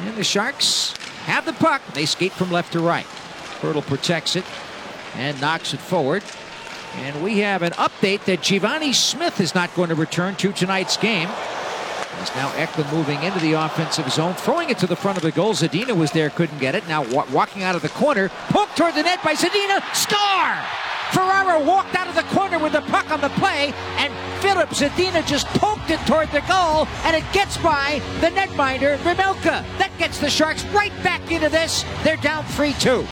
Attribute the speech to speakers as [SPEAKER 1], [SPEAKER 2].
[SPEAKER 1] And the Sharks have the puck. They skate from left to right. Hertl protects it and knocks it forward. And we have an update that Givani Smith is not going to return to tonight's game. As now Eklund moving into the offensive zone, throwing it to the front of the goal. Zadina was there, couldn't get it. Now wa- walking out of the corner, poked toward the net by Zadina. Score! Walked out of the corner with the puck on the play, and Filip Zadina just poked it toward the goal, and it gets by the netminder, Vejmelka. That gets the Sharks right back into this. They're down 3 2.